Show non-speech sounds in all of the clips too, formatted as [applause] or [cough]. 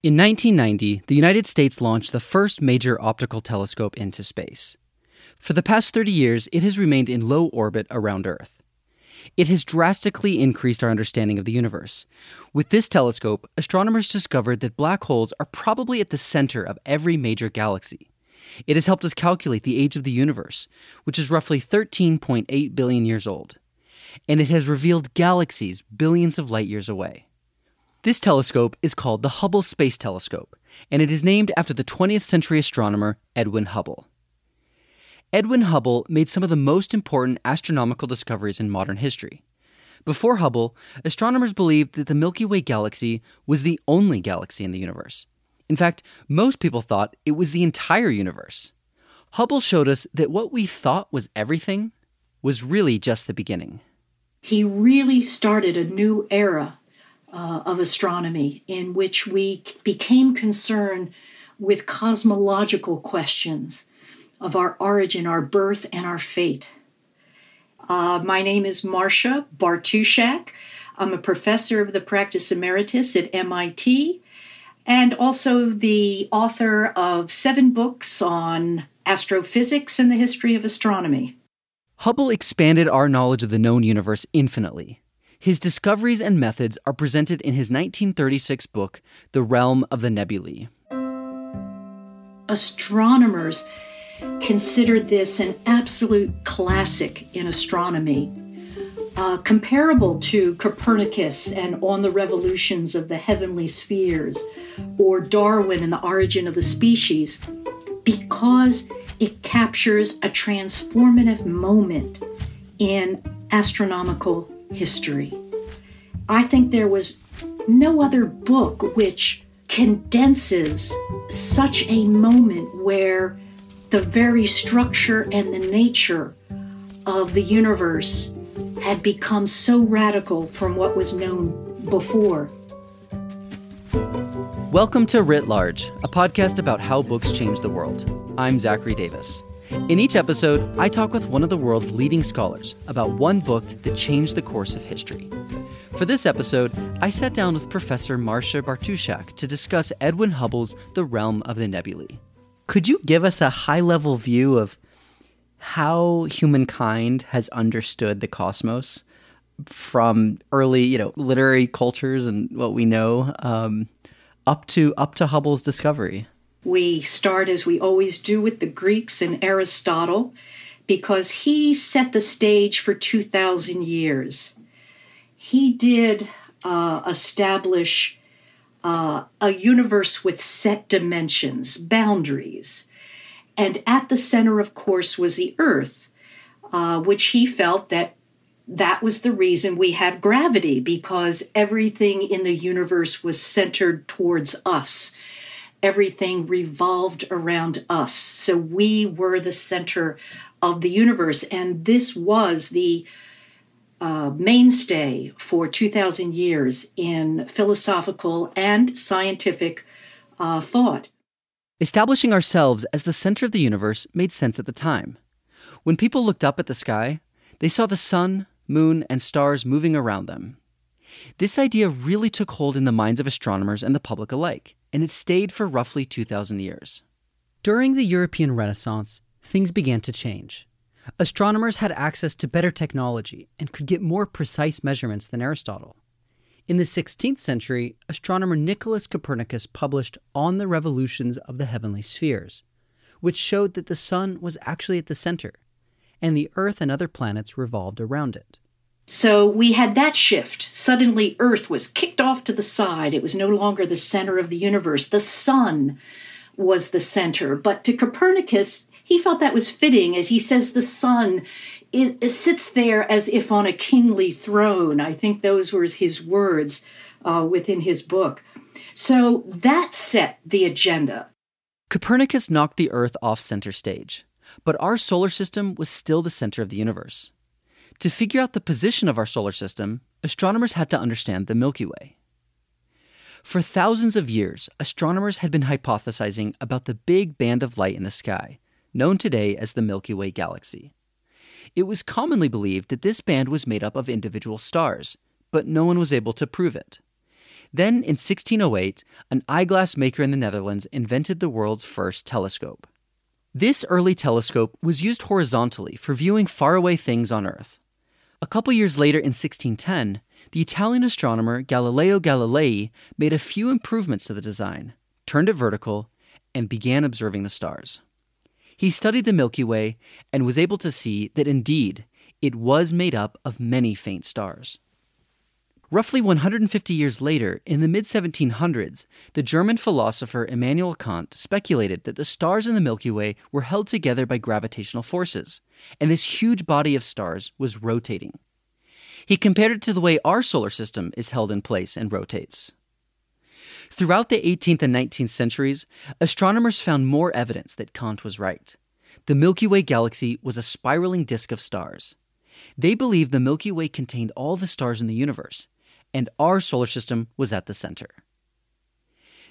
In 1990, the United States launched the first major optical telescope into space. For the past 30 years, it has remained in low orbit around Earth. It has drastically increased our understanding of the universe. With this telescope, astronomers discovered that black holes are probably at the center of every major galaxy. It has helped us calculate the age of the universe, which is roughly 13.8 billion years old. And it has revealed galaxies billions of light years away. This telescope is called the Hubble Space Telescope, and it is named after the 20th century astronomer Edwin Hubble. Edwin Hubble made some of the most important astronomical discoveries in modern history. Before Hubble, astronomers believed that the Milky Way galaxy was the only galaxy in the universe. In fact, most people thought it was the entire universe. Hubble showed us that what we thought was everything was really just the beginning. He really started a new era uh, of astronomy in which we became concerned with cosmological questions of our origin, our birth, and our fate. Uh, my name is Marcia Bartusiak. I'm a professor of the practice emeritus at MIT and also the author of seven books on astrophysics and the history of astronomy. Hubble expanded our knowledge of the known universe infinitely. His discoveries and methods are presented in his 1936 book, The Realm of the Nebulae. Astronomers considered this an absolute classic in astronomy, uh, comparable to Copernicus and On the Revolutions of the Heavenly Spheres, or Darwin and the Origin of the Species, because it captures a transformative moment in astronomical history. I think there was no other book which condenses such a moment where the very structure and the nature of the universe had become so radical from what was known before. Welcome to Writ Large, a podcast about how books change the world. I'm Zachary Davis. In each episode, I talk with one of the world's leading scholars about one book that changed the course of history. For this episode, I sat down with Professor Marcia Bartusiak to discuss Edwin Hubble's The Realm of the Nebulae. Could you give us a high level view of how humankind has understood the cosmos from early, you know, literary cultures and what we know um, up to up to Hubble's discovery? We start as we always do with the Greeks and Aristotle because he set the stage for 2,000 years. He did uh, establish uh, a universe with set dimensions, boundaries. And at the center, of course, was the Earth, uh, which he felt that that was the reason we have gravity, because everything in the universe was centered towards us. Everything revolved around us. So we were the center of the universe. And this was the uh, mainstay for 2,000 years in philosophical and scientific uh, thought. Establishing ourselves as the center of the universe made sense at the time. When people looked up at the sky, they saw the sun, moon, and stars moving around them. This idea really took hold in the minds of astronomers and the public alike, and it stayed for roughly 2,000 years. During the European Renaissance, things began to change. Astronomers had access to better technology and could get more precise measurements than Aristotle. In the 16th century, astronomer Nicholas Copernicus published On the Revolutions of the Heavenly Spheres, which showed that the sun was actually at the center, and the Earth and other planets revolved around it. So we had that shift. Suddenly, Earth was kicked off to the side. It was no longer the center of the universe. The sun was the center. But to Copernicus, he felt that was fitting as he says the sun is, sits there as if on a kingly throne. I think those were his words uh, within his book. So that set the agenda. Copernicus knocked the Earth off center stage, but our solar system was still the center of the universe. To figure out the position of our solar system, astronomers had to understand the Milky Way. For thousands of years, astronomers had been hypothesizing about the big band of light in the sky known today as the Milky Way galaxy. It was commonly believed that this band was made up of individual stars, but no one was able to prove it. Then, in 1608, an eyeglass maker in the Netherlands invented the world's first telescope. This early telescope was used horizontally for viewing faraway things on Earth. A couple years later, in 1610, the Italian astronomer Galileo Galilei made a few improvements to the design, turned it vertical, and began observing the stars. He studied the Milky Way and was able to see that indeed it was made up of many faint stars. Roughly 150 years later, in the mid 1700s, the German philosopher Immanuel Kant speculated that the stars in the Milky Way were held together by gravitational forces, and this huge body of stars was rotating. He compared it to the way our solar system is held in place and rotates. Throughout the 18th and 19th centuries, astronomers found more evidence that Kant was right. The Milky Way galaxy was a spiraling disk of stars. They believed the Milky Way contained all the stars in the universe, and our solar system was at the center.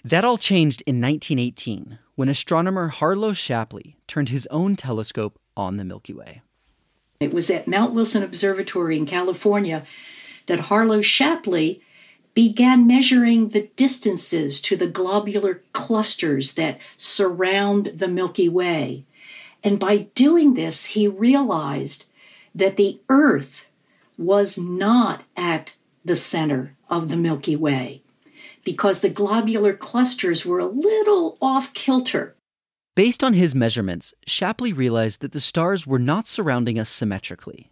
That all changed in 1918 when astronomer Harlow Shapley turned his own telescope on the Milky Way. It was at Mount Wilson Observatory in California that Harlow Shapley began measuring the distances to the globular clusters that surround the Milky Way. And by doing this, he realized that the Earth was not at the center of the Milky Way because the globular clusters were a little off kilter. Based on his measurements, Shapley realized that the stars were not surrounding us symmetrically.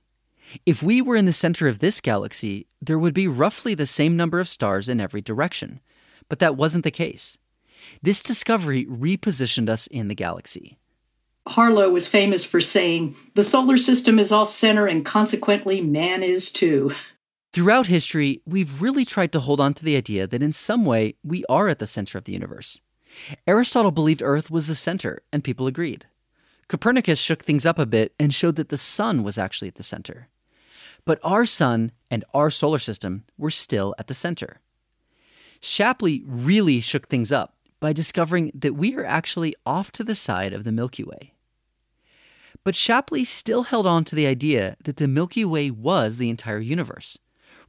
If we were in the center of this galaxy, there would be roughly the same number of stars in every direction. But that wasn't the case. This discovery repositioned us in the galaxy. Harlow was famous for saying, The solar system is off center and consequently man is too. [laughs] Throughout history, we've really tried to hold on to the idea that in some way we are at the center of the universe. Aristotle believed Earth was the center, and people agreed. Copernicus shook things up a bit and showed that the sun was actually at the center. But our sun and our solar system were still at the center. Shapley really shook things up by discovering that we are actually off to the side of the Milky Way. But Shapley still held on to the idea that the Milky Way was the entire universe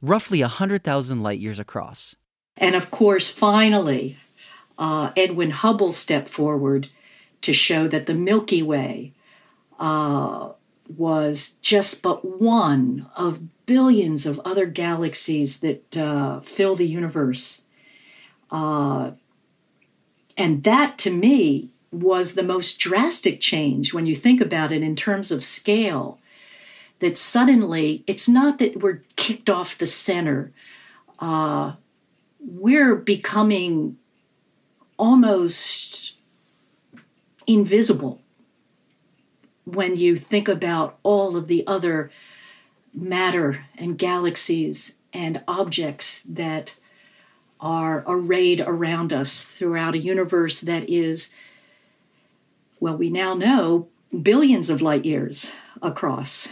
roughly 100,000 light years across. And of course, finally, uh, Edwin Hubble stepped forward to show that the Milky Way uh, was just but one of billions of other galaxies that uh, fill the universe. Uh, and that, to me, was the most drastic change when you think about it in terms of scale that suddenly it's not that we're kicked off the center. Uh, we're becoming almost invisible when you think about all of the other matter and galaxies and objects that are arrayed around us throughout a universe that is, well, we now know billions of light years across.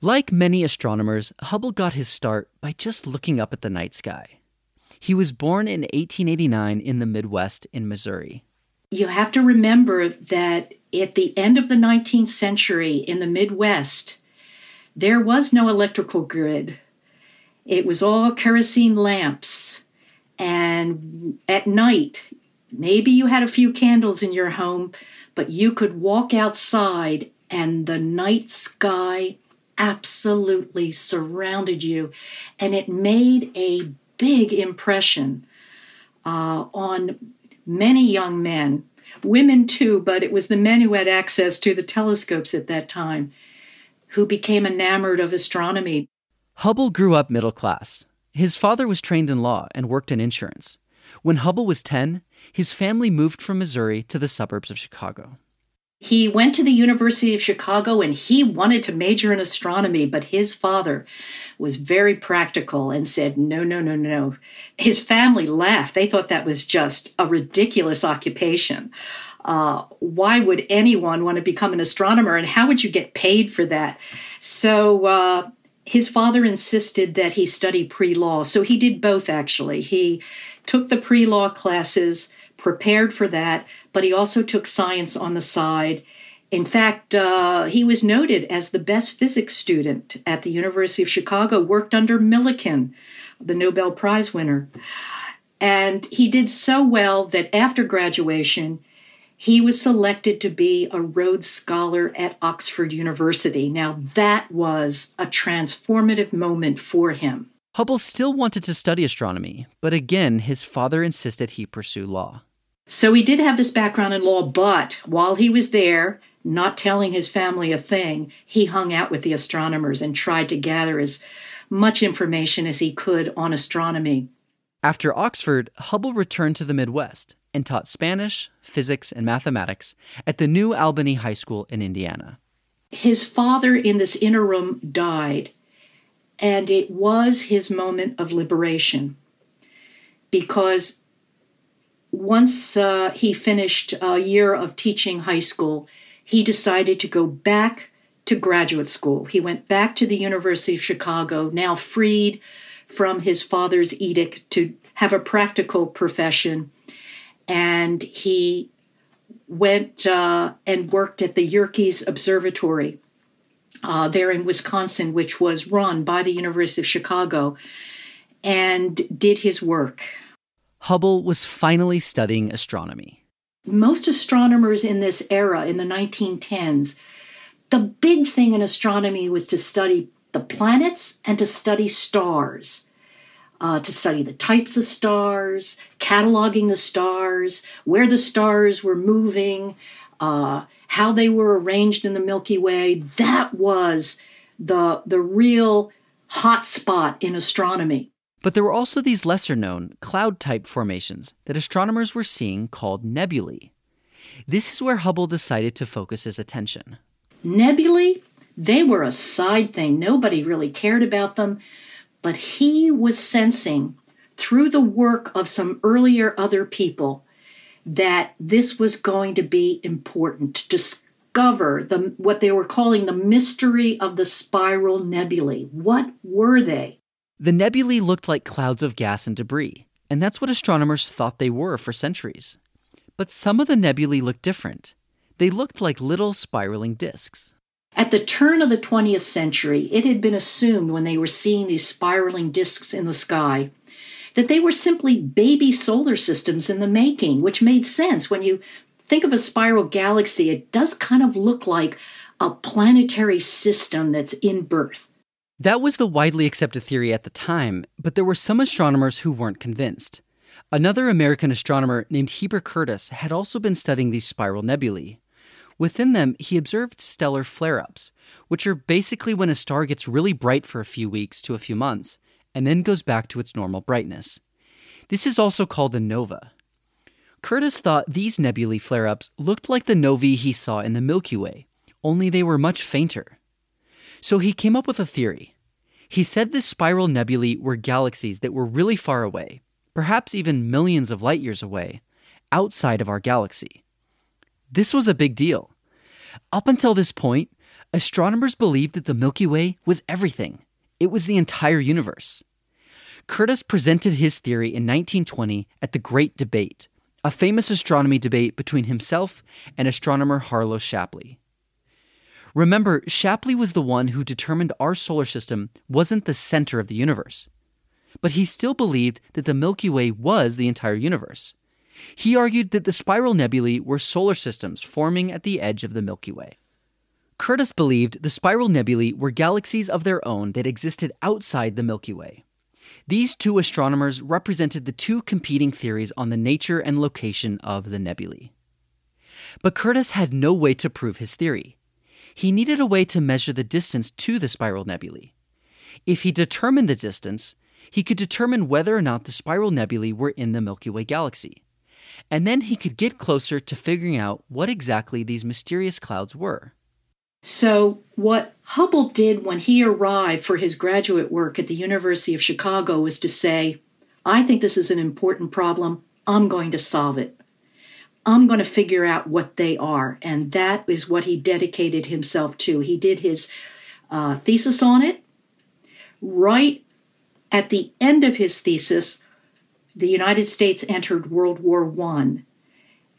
Like many astronomers, Hubble got his start by just looking up at the night sky. He was born in 1889 in the Midwest in Missouri. You have to remember that at the end of the 19th century in the Midwest, there was no electrical grid. It was all kerosene lamps. And at night, maybe you had a few candles in your home, but you could walk outside and the night sky absolutely surrounded you, and it made a big impression uh, on many young men, women too, but it was the men who had access to the telescopes at that time who became enamored of astronomy. Hubble grew up middle class. His father was trained in law and worked in insurance. When Hubble was 10, his family moved from Missouri to the suburbs of Chicago. He went to the University of Chicago and he wanted to major in astronomy, but his father was very practical and said, no, no, no, no. His family laughed. They thought that was just a ridiculous occupation. Uh, why would anyone want to become an astronomer and how would you get paid for that? So, uh, his father insisted that he study pre law. So he did both actually. He took the pre law classes prepared for that, but he also took science on the side. In fact, uh, he was noted as the best physics student at the University of Chicago, worked under Millikan, the Nobel Prize winner. And he did so well that after graduation, he was selected to be a Rhodes Scholar at Oxford University. Now, that was a transformative moment for him. Hubble still wanted to study astronomy, but again, his father insisted he pursue law. So he did have this background in law, but while he was there, not telling his family a thing, he hung out with the astronomers and tried to gather as much information as he could on astronomy. After Oxford, Hubble returned to the Midwest and taught Spanish, physics, and mathematics at the New Albany High School in Indiana. His father, in this interim, died, and it was his moment of liberation because once uh, he finished a year of teaching high school, he decided to go back to graduate school. He went back to the University of Chicago, now freed from his father's edict to have a practical profession. And he went uh, and worked at the Yerkes Observatory uh, there in Wisconsin, which was run by the University of Chicago, and did his work. Hubble was finally studying astronomy. Most astronomers in this era, in the 1910s, the big thing in astronomy was to study the planets and to study stars. Uh, to study the types of stars, cataloging the stars, where the stars were moving, uh, how they were arranged in the Milky Way. That was the the real hot spot in astronomy. But there were also these lesser known cloud type formations that astronomers were seeing called nebulae. This is where Hubble decided to focus his attention. Nebulae, they were a side thing. Nobody really cared about them. But he was sensing through the work of some earlier other people that this was going to be important to discover the what they were calling the mystery of the spiral nebulae. What were they? The nebulae looked like clouds of gas and debris, and that's what astronomers thought they were for centuries. But some of the nebulae looked different. They looked like little spiraling disks. At the turn of the 20th century, it had been assumed when they were seeing these spiraling disks in the sky that they were simply baby solar systems in the making, which made sense. When you think of a spiral galaxy, it does kind of look like a planetary system that's in birth. That was the widely accepted theory at the time, but there were some astronomers who weren't convinced. Another American astronomer named Heber Curtis had also been studying these spiral nebulae. Within them, he observed stellar flare ups, which are basically when a star gets really bright for a few weeks to a few months and then goes back to its normal brightness. This is also called a nova. Curtis thought these nebulae flare ups looked like the novae he saw in the Milky Way, only they were much fainter. So he came up with a theory. He said the spiral nebulae were galaxies that were really far away, perhaps even millions of light years away, outside of our galaxy. This was a big deal. Up until this point, astronomers believed that the Milky Way was everything, it was the entire universe. Curtis presented his theory in 1920 at the Great Debate, a famous astronomy debate between himself and astronomer Harlow Shapley. Remember, Shapley was the one who determined our solar system wasn't the center of the universe. But he still believed that the Milky Way was the entire universe. He argued that the spiral nebulae were solar systems forming at the edge of the Milky Way. Curtis believed the spiral nebulae were galaxies of their own that existed outside the Milky Way. These two astronomers represented the two competing theories on the nature and location of the nebulae. But Curtis had no way to prove his theory he needed a way to measure the distance to the spiral nebulae. If he determined the distance, he could determine whether or not the spiral nebulae were in the Milky Way galaxy. And then he could get closer to figuring out what exactly these mysterious clouds were. So, what Hubble did when he arrived for his graduate work at the University of Chicago was to say, I think this is an important problem. I'm going to solve it. I'm going to figure out what they are. And that is what he dedicated himself to. He did his uh, thesis on it. Right at the end of his thesis, the United States entered World War I.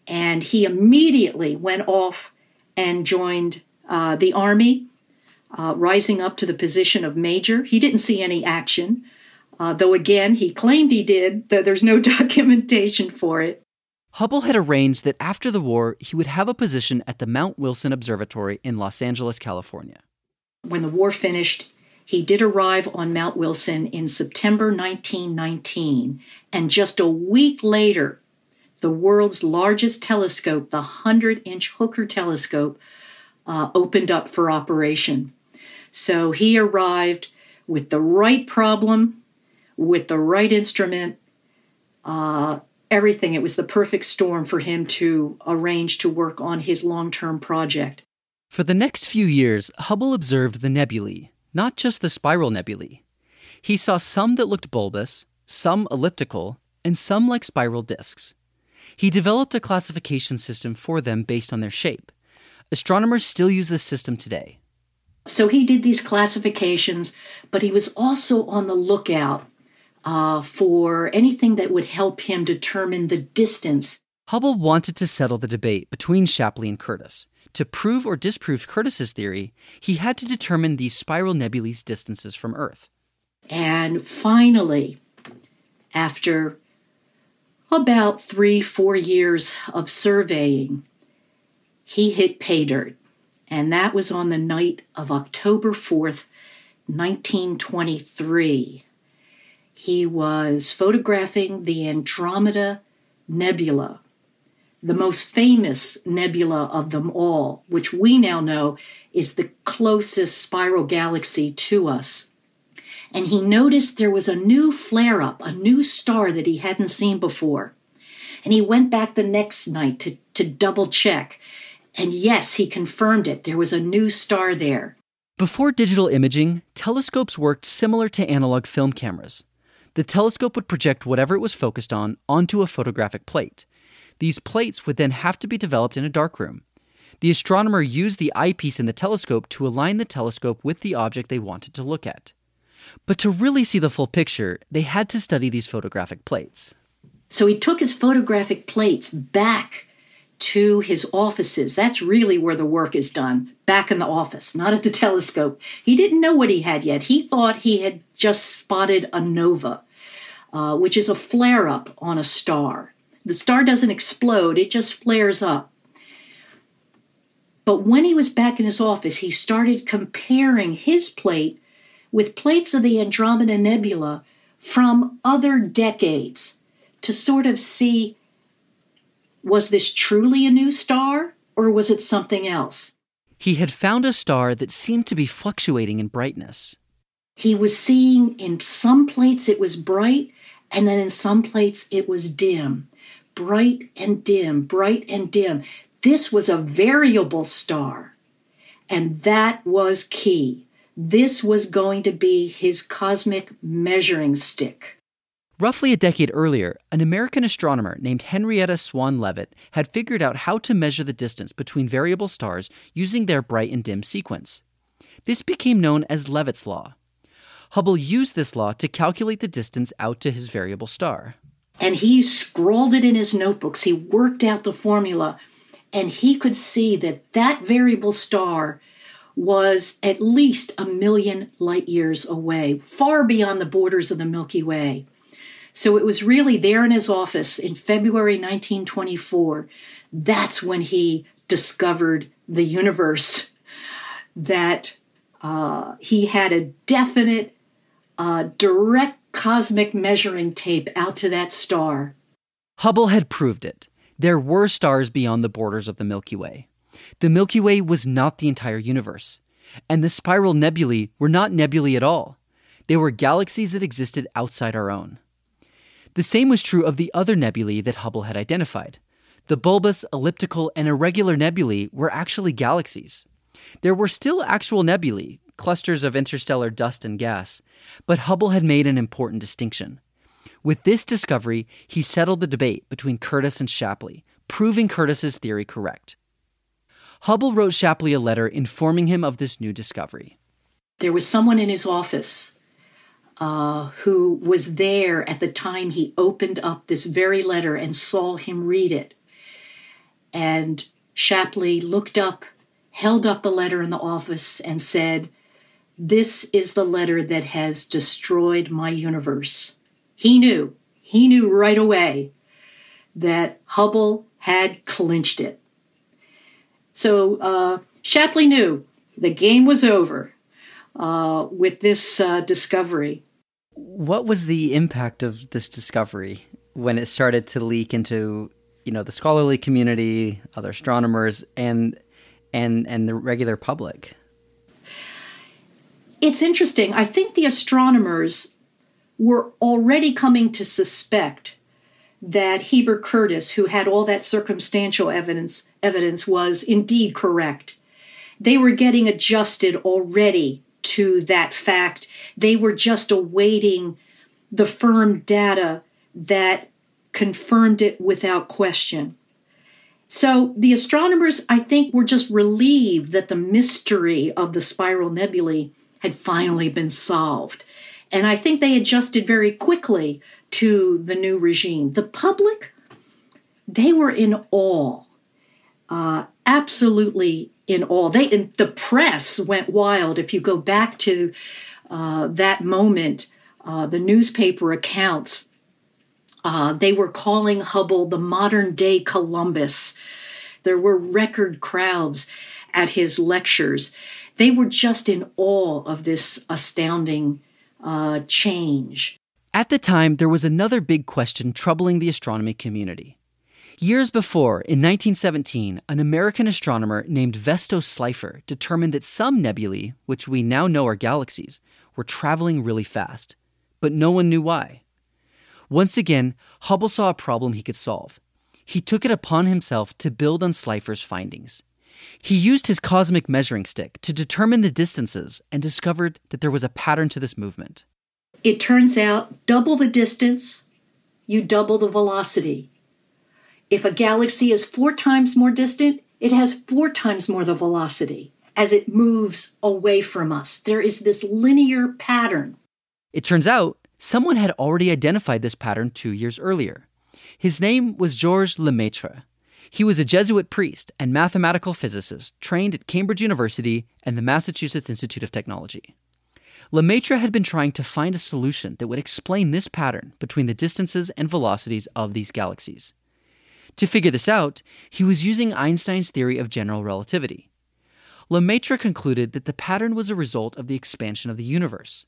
And he immediately went off and joined uh, the Army, uh, rising up to the position of major. He didn't see any action. Uh, though again, he claimed he did, though there's no [laughs] documentation for it. Hubble had arranged that after the war, he would have a position at the Mount Wilson Observatory in Los Angeles, California. When the war finished, he did arrive on Mount Wilson in September 1919, and just a week later, the world's largest telescope, the 100 inch Hooker telescope, uh, opened up for operation. So he arrived with the right problem, with the right instrument, uh, everything. It was the perfect storm for him to arrange to work on his long term project. For the next few years, Hubble observed the nebulae, not just the spiral nebulae. He saw some that looked bulbous, some elliptical, and some like spiral disks. He developed a classification system for them based on their shape. Astronomers still use this system today. So he did these classifications, but he was also on the lookout uh, for anything that would help him determine the distance. Hubble wanted to settle the debate between Shapley and Curtis. To prove or disprove Curtis's theory, he had to determine these spiral nebulae's distances from Earth. And finally, after about three, four years of surveying, he hit pay dirt. And that was on the night of October 4th, 1923. He was photographing the Andromeda Nebula, the most famous nebula of them all, which we now know is the closest spiral galaxy to us. And he noticed there was a new flare up, a new star that he hadn't seen before. And he went back the next night to, to double check. And yes, he confirmed it. There was a new star there. Before digital imaging, telescopes worked similar to analog film cameras. The telescope would project whatever it was focused on onto a photographic plate. These plates would then have to be developed in a darkroom. The astronomer used the eyepiece in the telescope to align the telescope with the object they wanted to look at. But to really see the full picture, they had to study these photographic plates. So he took his photographic plates back to his offices. That's really where the work is done, back in the office, not at the [laughs] telescope. He didn't know what he had yet. He thought he had just spotted a nova, uh, which is a flare up on a star. The star doesn't explode, it just flares up. But when he was back in his office, he started comparing his plate with plates of the Andromeda Nebula from other decades to sort of see was this truly a new star or was it something else? He had found a star that seemed to be fluctuating in brightness. He was seeing in some plates it was bright, and then in some plates it was dim. Bright and dim, bright and dim. This was a variable star, and that was key. This was going to be his cosmic measuring stick. Roughly a decade earlier, an American astronomer named Henrietta Swan Leavitt had figured out how to measure the distance between variable stars using their bright and dim sequence. This became known as Leavitt's Law. Hubble used this law to calculate the distance out to his variable star. And he scrawled it in his notebooks. He worked out the formula, and he could see that that variable star was at least a million light years away, far beyond the borders of the Milky Way. So it was really there in his office in February 1924. That's when he discovered the universe, [laughs] that uh, he had a definite, uh, direct cosmic measuring tape out to that star. Hubble had proved it. There were stars beyond the borders of the Milky Way. The Milky Way was not the entire universe. And the spiral nebulae were not nebulae at all. They were galaxies that existed outside our own. The same was true of the other nebulae that Hubble had identified. The bulbous, elliptical, and irregular nebulae were actually galaxies. There were still actual nebulae, clusters of interstellar dust and gas, but Hubble had made an important distinction. With this discovery, he settled the debate between Curtis and Shapley, proving Curtis's theory correct. Hubble wrote Shapley a letter informing him of this new discovery. There was someone in his office uh, who was there at the time he opened up this very letter and saw him read it. And Shapley looked up, held up the letter in the office, and said, This is the letter that has destroyed my universe. He knew, he knew right away that Hubble had clinched it. So uh, Shapley knew the game was over uh, with this uh, discovery. What was the impact of this discovery when it started to leak into, you know, the scholarly community, other astronomers, and and and the regular public? It's interesting. I think the astronomers were already coming to suspect that Heber Curtis, who had all that circumstantial evidence, evidence was indeed correct. They were getting adjusted already to that fact. They were just awaiting the firm data that confirmed it without question. So the astronomers, I think, were just relieved that the mystery of the spiral nebulae had finally been solved. And I think they adjusted very quickly to the new regime. The public, they were in awe, uh, absolutely in awe. They, the press went wild. If you go back to uh, that moment, uh, the newspaper accounts, uh, they were calling Hubble the modern day Columbus. There were record crowds at his lectures. They were just in awe of this astounding uh, change. At the time, there was another big question troubling the astronomy community. Years before, in 1917, an American astronomer named Vesto Slipher determined that some nebulae, which we now know are galaxies, were traveling really fast, but no one knew why. Once again, Hubble saw a problem he could solve. He took it upon himself to build on Slipher's findings. He used his cosmic measuring stick to determine the distances and discovered that there was a pattern to this movement. It turns out double the distance, you double the velocity. If a galaxy is four times more distant, it has four times more the velocity as it moves away from us. There is this linear pattern. It turns out someone had already identified this pattern two years earlier. His name was Georges Lemaitre. He was a Jesuit priest and mathematical physicist trained at Cambridge University and the Massachusetts Institute of Technology. Lemaitre had been trying to find a solution that would explain this pattern between the distances and velocities of these galaxies. To figure this out, he was using Einstein's theory of general relativity. Lemaitre concluded that the pattern was a result of the expansion of the universe.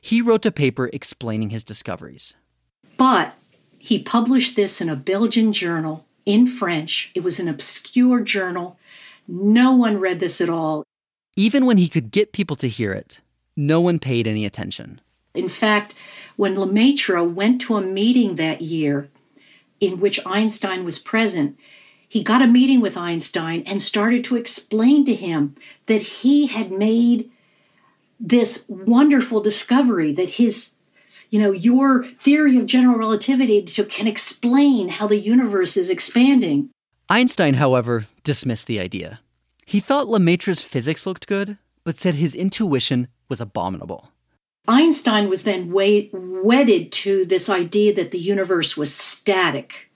He wrote a paper explaining his discoveries. But he published this in a Belgian journal in French. It was an obscure journal. No one read this at all. Even when he could get people to hear it, no one paid any attention. In fact, when Lemaitre went to a meeting that year in which Einstein was present, he got a meeting with Einstein and started to explain to him that he had made this wonderful discovery that his you know your theory of general relativity can explain how the universe is expanding einstein however dismissed the idea he thought lemaitre's physics looked good but said his intuition was abominable. Einstein was then wedded to this idea that the universe was static,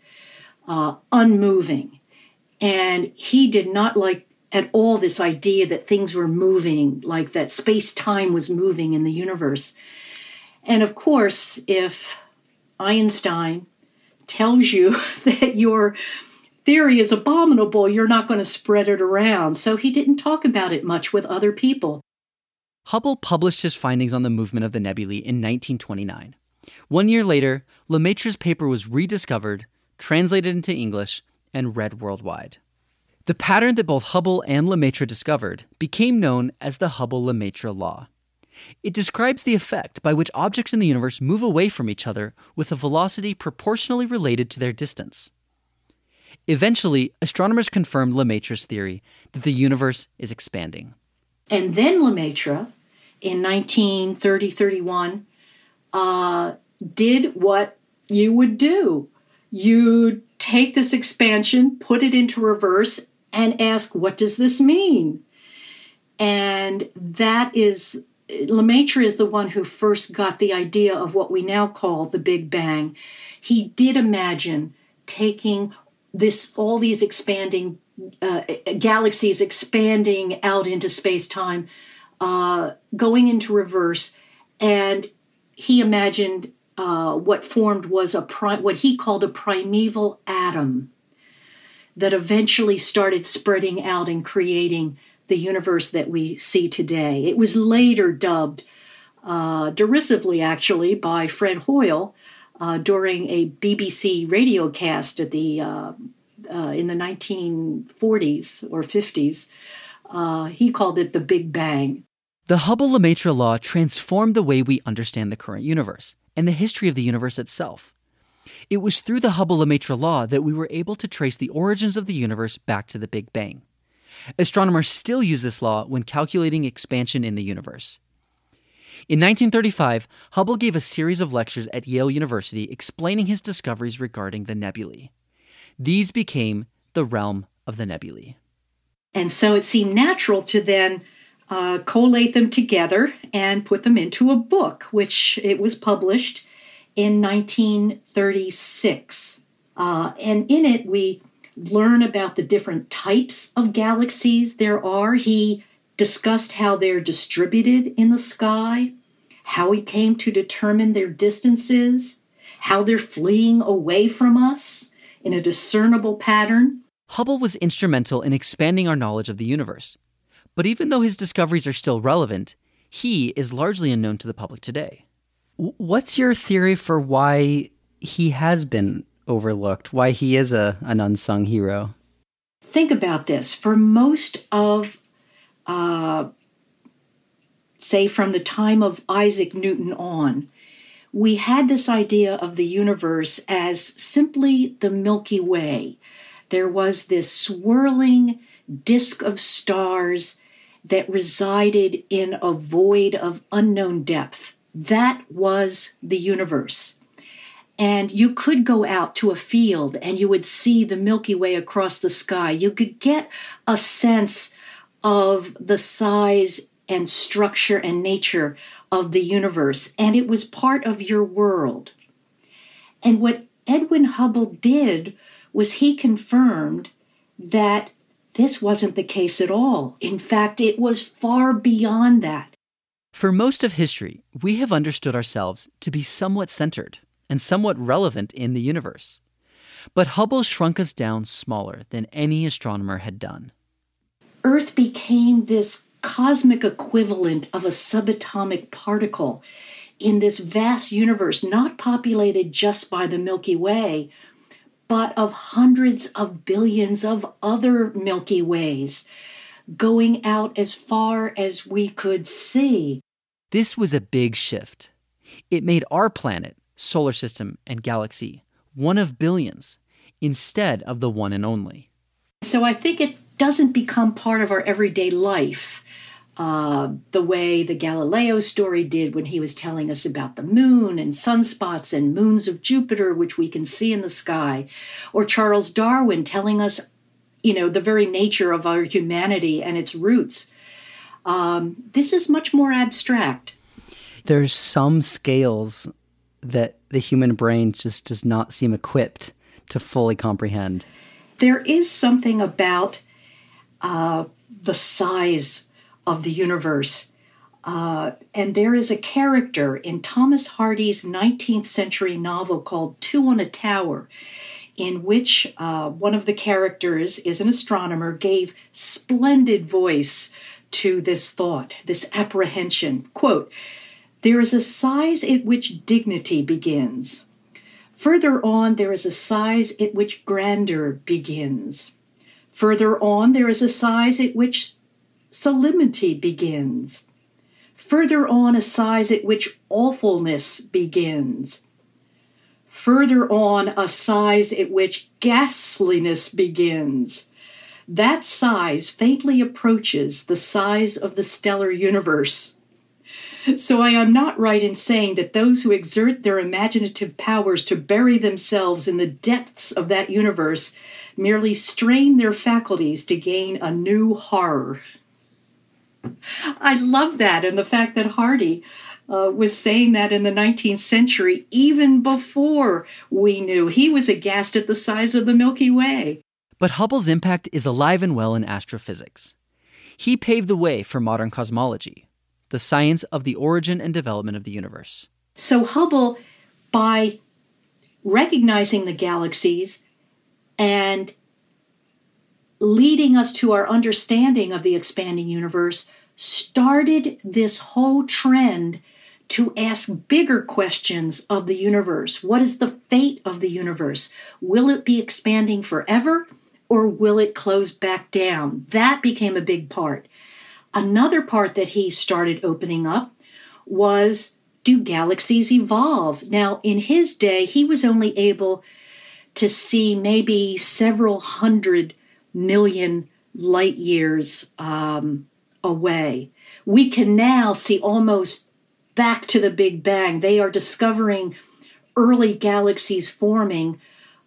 uh, unmoving. And he did not like at all this idea that things were moving, like that space time was moving in the universe. And of course, if Einstein tells you [laughs] that your theory is abominable, you're not going to spread it around. So he didn't talk about it much with other people. Hubble published his findings on the movement of the nebulae in 1929. One year later, Lemaitre's paper was rediscovered, translated into English, and read worldwide. The pattern that both Hubble and Lemaitre discovered became known as the Hubble Lemaitre law. It describes the effect by which objects in the universe move away from each other with a velocity proportionally related to their distance. Eventually, astronomers confirmed Lemaitre's theory that the universe is expanding. And then Lemaitre, in 1930 31, uh, did what you would do. You take this expansion, put it into reverse, and ask, what does this mean? And that is, Lemaitre is the one who first got the idea of what we now call the Big Bang. He did imagine taking this all these expanding uh, galaxies expanding out into space time uh, going into reverse, and he imagined uh, what formed was a what he called a primeval atom that eventually started spreading out and creating the universe that we see today. It was later dubbed uh, derisively, actually, by Fred Hoyle uh, during a BBC radio cast at the uh, uh, in the 1940s or 50s. Uh, he called it the Big Bang. The Hubble Lemaitre law transformed the way we understand the current universe and the history of the universe itself. It was through the Hubble Lemaitre law that we were able to trace the origins of the universe back to the Big Bang. Astronomers still use this law when calculating expansion in the universe. In 1935, Hubble gave a series of lectures at Yale University explaining his discoveries regarding the nebulae. These became the realm of the nebulae. And so it seemed natural to then uh, collate them together and put them into a book, which it was published in 1936. Uh, and in it, we learn about the different types of galaxies there are. He discussed how they're distributed in the sky, how he came to determine their distances, how they're fleeing away from us in a discernible pattern. Hubble was instrumental in expanding our knowledge of the universe. But even though his discoveries are still relevant, he is largely unknown to the public today. What's your theory for why he has been overlooked, why he is a, an unsung hero? Think about this. For most of, uh, say, from the time of Isaac Newton on, we had this idea of the universe as simply the Milky Way. There was this swirling disk of stars that resided in a void of unknown depth. That was the universe. And you could go out to a field and you would see the Milky Way across the sky. You could get a sense of the size and structure and nature of the universe, and it was part of your world. And what Edwin Hubble did was he confirmed that this wasn't the case at all. In fact, it was far beyond that. For most of history, we have understood ourselves to be somewhat centered and somewhat relevant in the universe. But Hubble shrunk us down smaller than any astronomer had done. Earth became this cosmic equivalent of a subatomic particle in this vast universe, not populated just by the Milky Way, but of hundreds of billions of other Milky Ways going out as far as we could see. This was a big shift. It made our planet, solar system, and galaxy one of billions instead of the one and only. So I think it doesn't become part of our everyday life uh, the way the Galileo story did when he was telling us about the moon and sunspots and moons of Jupiter, which we can see in the sky, or Charles Darwin telling us, you know, the very nature of our humanity and its roots. Um, this is much more abstract. There's some scales that the human brain just does not seem equipped to fully comprehend. There is something about uh, the size of the universe. Uh, and there is a character in Thomas Hardy's 19th century novel called Two on a Tower, in which uh, one of the characters is an astronomer, gave splendid voice to this thought, this apprehension. Quote, there is a size at which dignity begins. Further on, there is a size at which grandeur begins. Further on, there is a size at which solemnity begins. Further on, a size at which awfulness begins. Further on, a size at which ghastliness begins. That size faintly approaches the size of the stellar universe. So I am not right in saying that those who exert their imaginative powers to bury themselves in the depths of that universe merely strain their faculties to gain a new horror. I love that, and the fact that Hardy uh, was saying that in the 19th century, even before we knew. He was aghast at the size of the Milky Way. But Hubble's impact is alive and well in astrophysics. He paved the way for modern cosmology, the science of the origin and development of the universe. So Hubble, by recognizing the galaxies and leading us to our understanding of the expanding universe, started this whole trend to ask bigger questions of the universe. What is the fate of the universe? Will it be expanding forever or will it close back down? That became a big part. Another part that he started opening up was do galaxies evolve? Now, in his day, he was only able to see maybe several hundred million light years um, away. We can now see almost back to the Big Bang. They are discovering early galaxies forming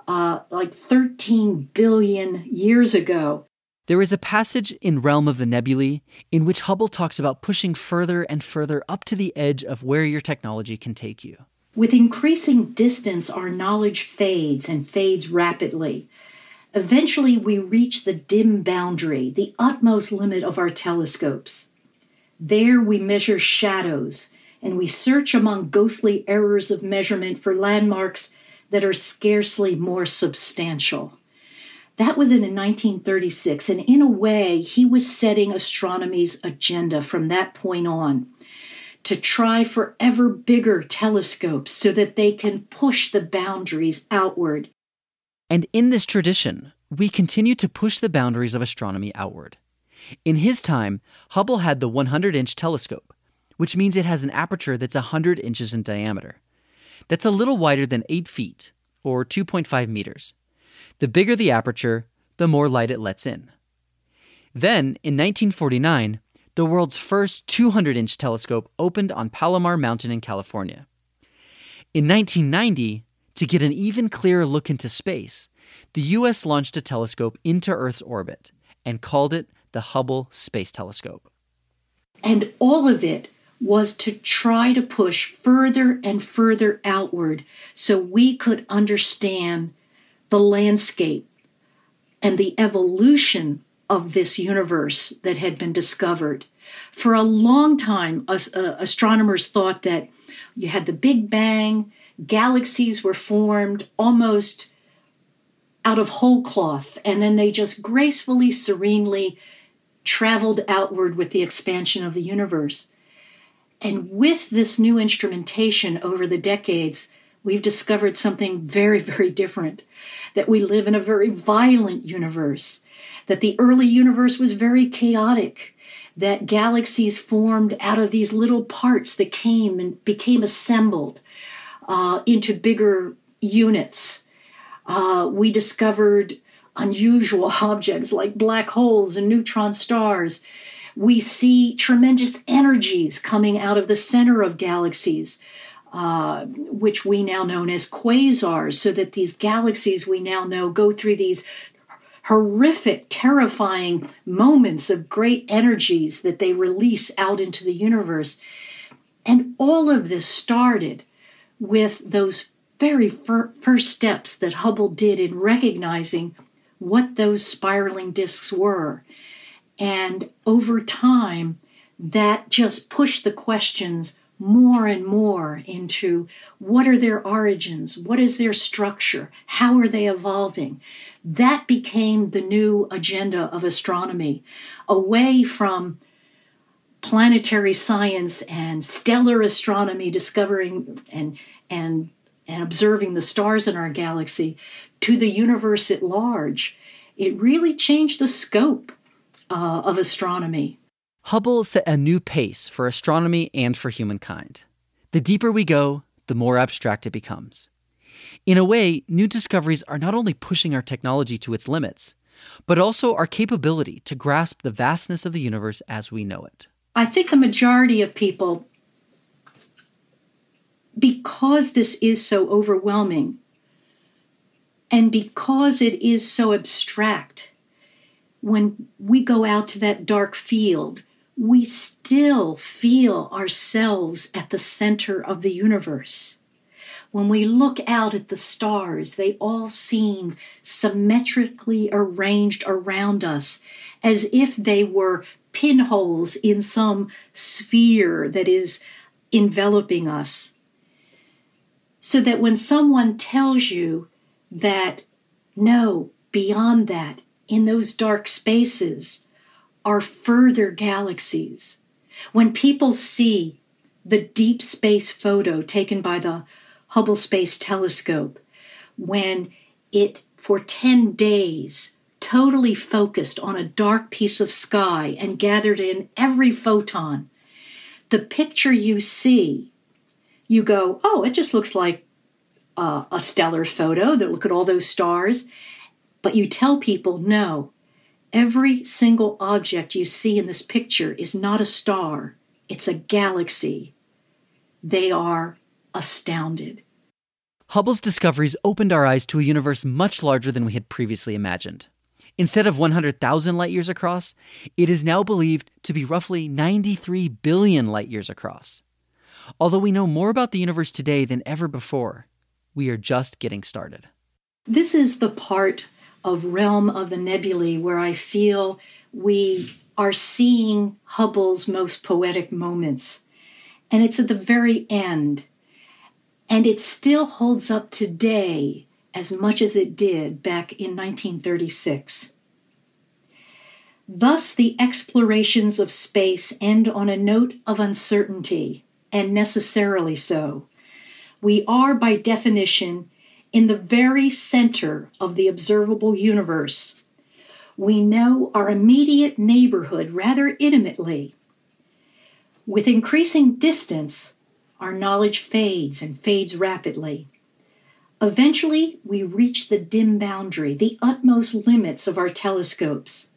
uh, like 13 billion years ago. There is a passage in Realm of the Nebulae in which Hubble talks about pushing further and further up to the edge of where your technology can take you. With increasing distance, our knowledge fades and fades rapidly. Eventually, we reach the dim boundary, the utmost limit of our telescopes. There, we measure shadows and we search among ghostly errors of measurement for landmarks that are scarcely more substantial. That was in 1936, and in a way, he was setting astronomy's agenda from that point on to try for ever bigger telescopes so that they can push the boundaries outward. And in this tradition, we continue to push the boundaries of astronomy outward. In his time, Hubble had the 100 inch telescope, which means it has an aperture that's 100 inches in diameter. That's a little wider than 8 feet, or 2.5 meters. The bigger the aperture, the more light it lets in. Then, in 1949, the world's first 200 inch telescope opened on Palomar Mountain in California. In 1990, to get an even clearer look into space, the US launched a telescope into Earth's orbit and called it the Hubble Space Telescope. And all of it was to try to push further and further outward so we could understand the landscape and the evolution of this universe that had been discovered. For a long time, uh, astronomers thought that you had the Big Bang, galaxies were formed almost out of whole cloth, and then they just gracefully, serenely traveled outward with the expansion of the universe. And with this new instrumentation over the decades, we've discovered something very, very different that we live in a very violent universe, that the early universe was very chaotic, that galaxies formed out of these little parts that came and became assembled uh, into bigger units. Uh, we discovered unusual [laughs] objects like black holes and neutron stars we see tremendous energies coming out of the center of galaxies, uh, which we now know as quasars, so that these galaxies we now know go through these horrific, terrifying moments of great energies that they release out into the universe. And all of this started with those very fir- first steps that Hubble did in recognizing what those spiraling disks were and over time, that just pushed the questions more and more into what are their origins? What is their structure? How are they evolving? That became the new agenda of astronomy, away from planetary science and stellar astronomy, discovering and, and, and observing the stars in our galaxy, to the universe at large. It really changed the scope uh, of astronomy. Hubble set a new pace for astronomy and for humankind. The deeper we go, the more abstract it becomes. In a way, new discoveries are not only pushing our technology to its limits, but also our capability to grasp the vastness of the universe as we know it. I think a majority of people, because this is so overwhelming and because it is so abstract, when we go out to that dark field, we still feel ourselves at the center of the universe. When we look out at the stars, they all seem symmetrically arranged around us as if they were pinholes in some sphere that is enveloping us. So that when someone tells you that, no, beyond that, in those dark spaces, are further galaxies. When people see the deep space photo taken by the Hubble Space Telescope, when it for 10 days totally focused on a dark piece of sky and gathered in every photon, the picture you see, you go, oh, it just looks like uh, a stellar photo that look at all those stars. But you tell people, no, every single object you see in this picture is not a star, it's a galaxy. They are astounded. Hubble's discoveries opened our eyes to a universe much larger than we had previously imagined. Instead of 100,000 light years across, it is now believed to be roughly 93 billion light years across. Although we know more about the universe today than ever before, we are just getting started. This is the part of realm of the nebulae where I feel we are seeing Hubble's most poetic moments. And it's at the very end. And it still holds up today as much as it did back in 1936. Thus, the explorations of space end on a note of uncertainty, and necessarily so. We are, by definition, in the very center of the observable universe. We know our immediate neighborhood rather intimately. With increasing distance, our knowledge fades and fades rapidly. Eventually, we reach the dim boundary, the utmost limits of our telescopes.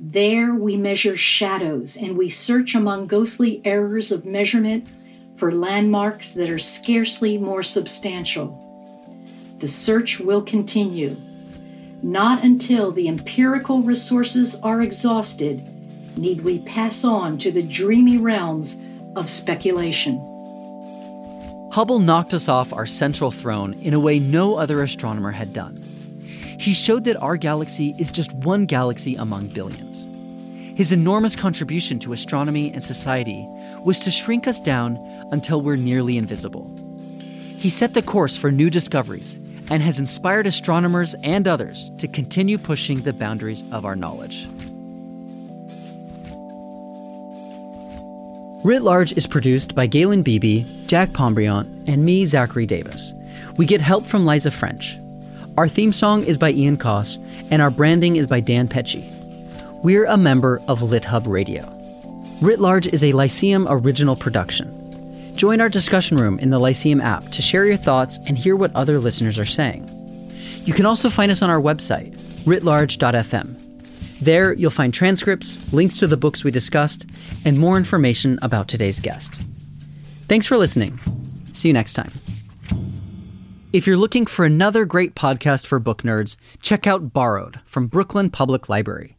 There we measure shadows and we search among ghostly errors of measurement for landmarks that are scarcely more substantial. The search will continue. Not until the empirical resources are exhausted need we pass on to the dreamy realms of speculation. Hubble knocked us off our central throne in a way no other astronomer had done. He showed that our galaxy is just one galaxy among billions. His enormous contribution to astronomy and society was to shrink us down until we're nearly invisible. He set the course for new discoveries and has inspired astronomers and others to continue pushing the boundaries of our knowledge. Writ Large is produced by Galen Beebe, Jack Pombriant, and me, Zachary Davis. We get help from Liza French. Our theme song is by Ian Koss, and our branding is by Dan Pecci. We're a member of LitHub Radio. Writ Large is a Lyceum original production. Join our discussion room in the Lyceum app to share your thoughts and hear what other listeners are saying. You can also find us on our website, writlarge.fm. There, you'll find transcripts, links to the books we discussed, and more information about today's guest. Thanks for listening. See you next time. If you're looking for another great podcast for book nerds, check out Borrowed from Brooklyn Public Library.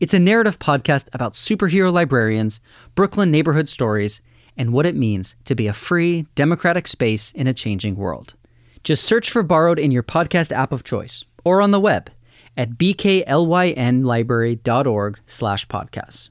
It's a narrative podcast about superhero librarians, Brooklyn neighborhood stories, and what it means to be a free, democratic space in a changing world. Just search for Borrowed in your podcast app of choice or on the web at bklynlibrary.org slash podcasts.